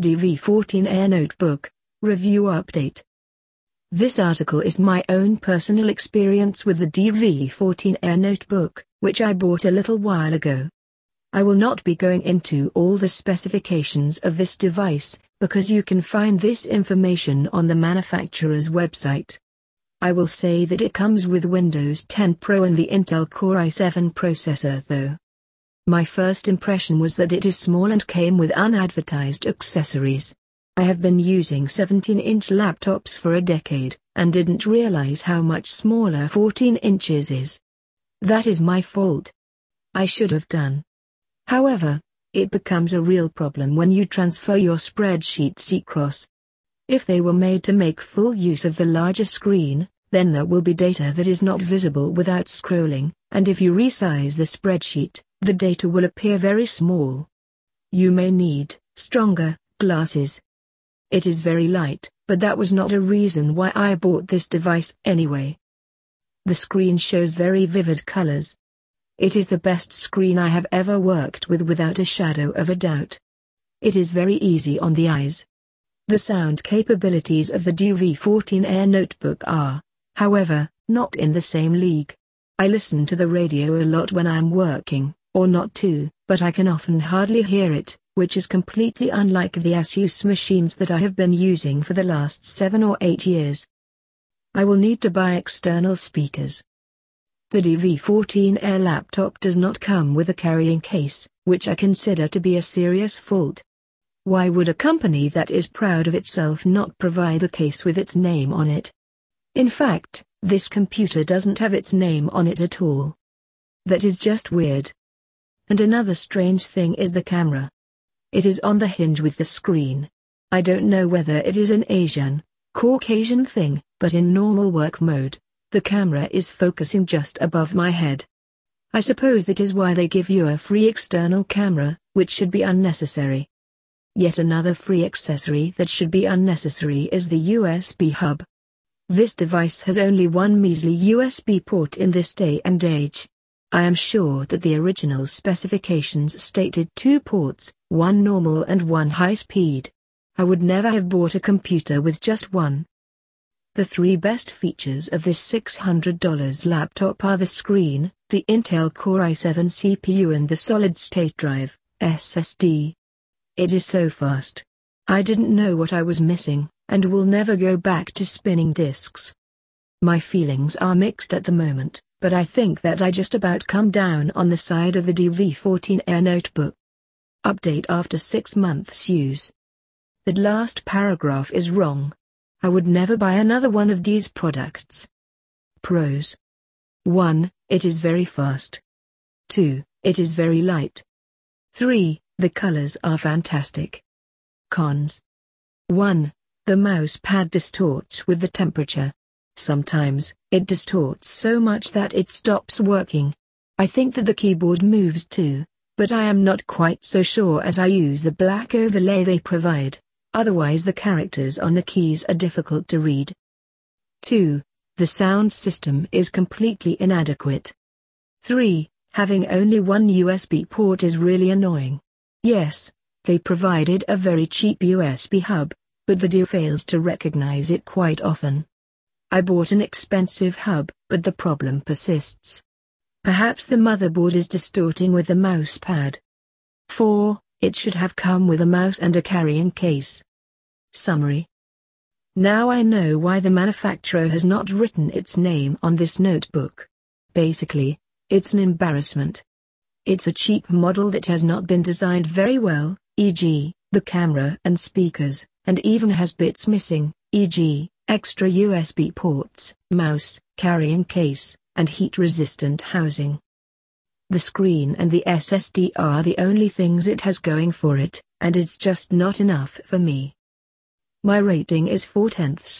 DV14 Air Notebook Review Update. This article is my own personal experience with the DV14 Air Notebook, which I bought a little while ago. I will not be going into all the specifications of this device, because you can find this information on the manufacturer's website. I will say that it comes with Windows 10 Pro and the Intel Core i7 processor though. My first impression was that it is small and came with unadvertised accessories. I have been using 17-inch laptops for a decade, and didn't realize how much smaller 14 inches is. That is my fault. I should have done. However, it becomes a real problem when you transfer your spreadsheets across. If they were made to make full use of the larger screen, then there will be data that is not visible without scrolling, and if you resize the spreadsheet, the data will appear very small. You may need stronger glasses. It is very light, but that was not a reason why I bought this device anyway. The screen shows very vivid colors. It is the best screen I have ever worked with without a shadow of a doubt. It is very easy on the eyes. The sound capabilities of the DV14 Air Notebook are, however, not in the same league. I listen to the radio a lot when I'm working, or not too, but I can often hardly hear it, which is completely unlike the Asus machines that I have been using for the last seven or eight years. I will need to buy external speakers. The DV14 Air laptop does not come with a carrying case, which I consider to be a serious fault. Why would a company that is proud of itself not provide a case with its name on it? In fact, this computer doesn't have its name on it at all. That is just weird. And another strange thing is the camera. It is on the hinge with the screen. I don't know whether it is an Asian, Caucasian thing, but in normal work mode, the camera is focusing just above my head. I suppose that is why they give you a free external camera, which should be unnecessary. Yet another free accessory that should be unnecessary is the USB hub. This device has only one measly USB port in this day and age. I am sure that the original specifications stated two ports, one normal and one high speed. I would never have bought a computer with just one. The three best features of this $600 laptop are the screen, the Intel Core i7 CPU and the solid-state drive, SSD. It is so fast. I didn't know what I was missing and will never go back to spinning discs. My feelings are mixed at the moment, but I think that I just about come down on the side of the DV14 Air Notebook. Update after 6 months use. That last paragraph is wrong. I would never buy another one of these products. Pros 1. It is very fast. 2. It is very light. 3. The colors are fantastic. Cons 1. The mouse pad distorts with the temperature. Sometimes, it distorts so much that it stops working. I think that the keyboard moves too, but I am not quite so sure as I use the black overlay they provide, otherwise the characters on the keys are difficult to read. 2. The sound system is completely inadequate. 3. Having only one USB port is really annoying. Yes, they provided a very cheap USB hub, but the deal fails to recognize it quite often. I bought an expensive hub, but the problem persists. Perhaps the motherboard is distorting with the mouse pad. 4. It should have come with a mouse and a carrying case. Summary Now I know why the manufacturer has not written its name on this notebook. Basically, it's an embarrassment. It's a cheap model that has not been designed very well, e.g., the camera and speakers, and even has bits missing, e.g., extra USB ports, mouse, carrying case, and heat-resistant housing. The screen and the SSD are the only things it has going for it, and it's just not enough for me. My rating is 4 tenths.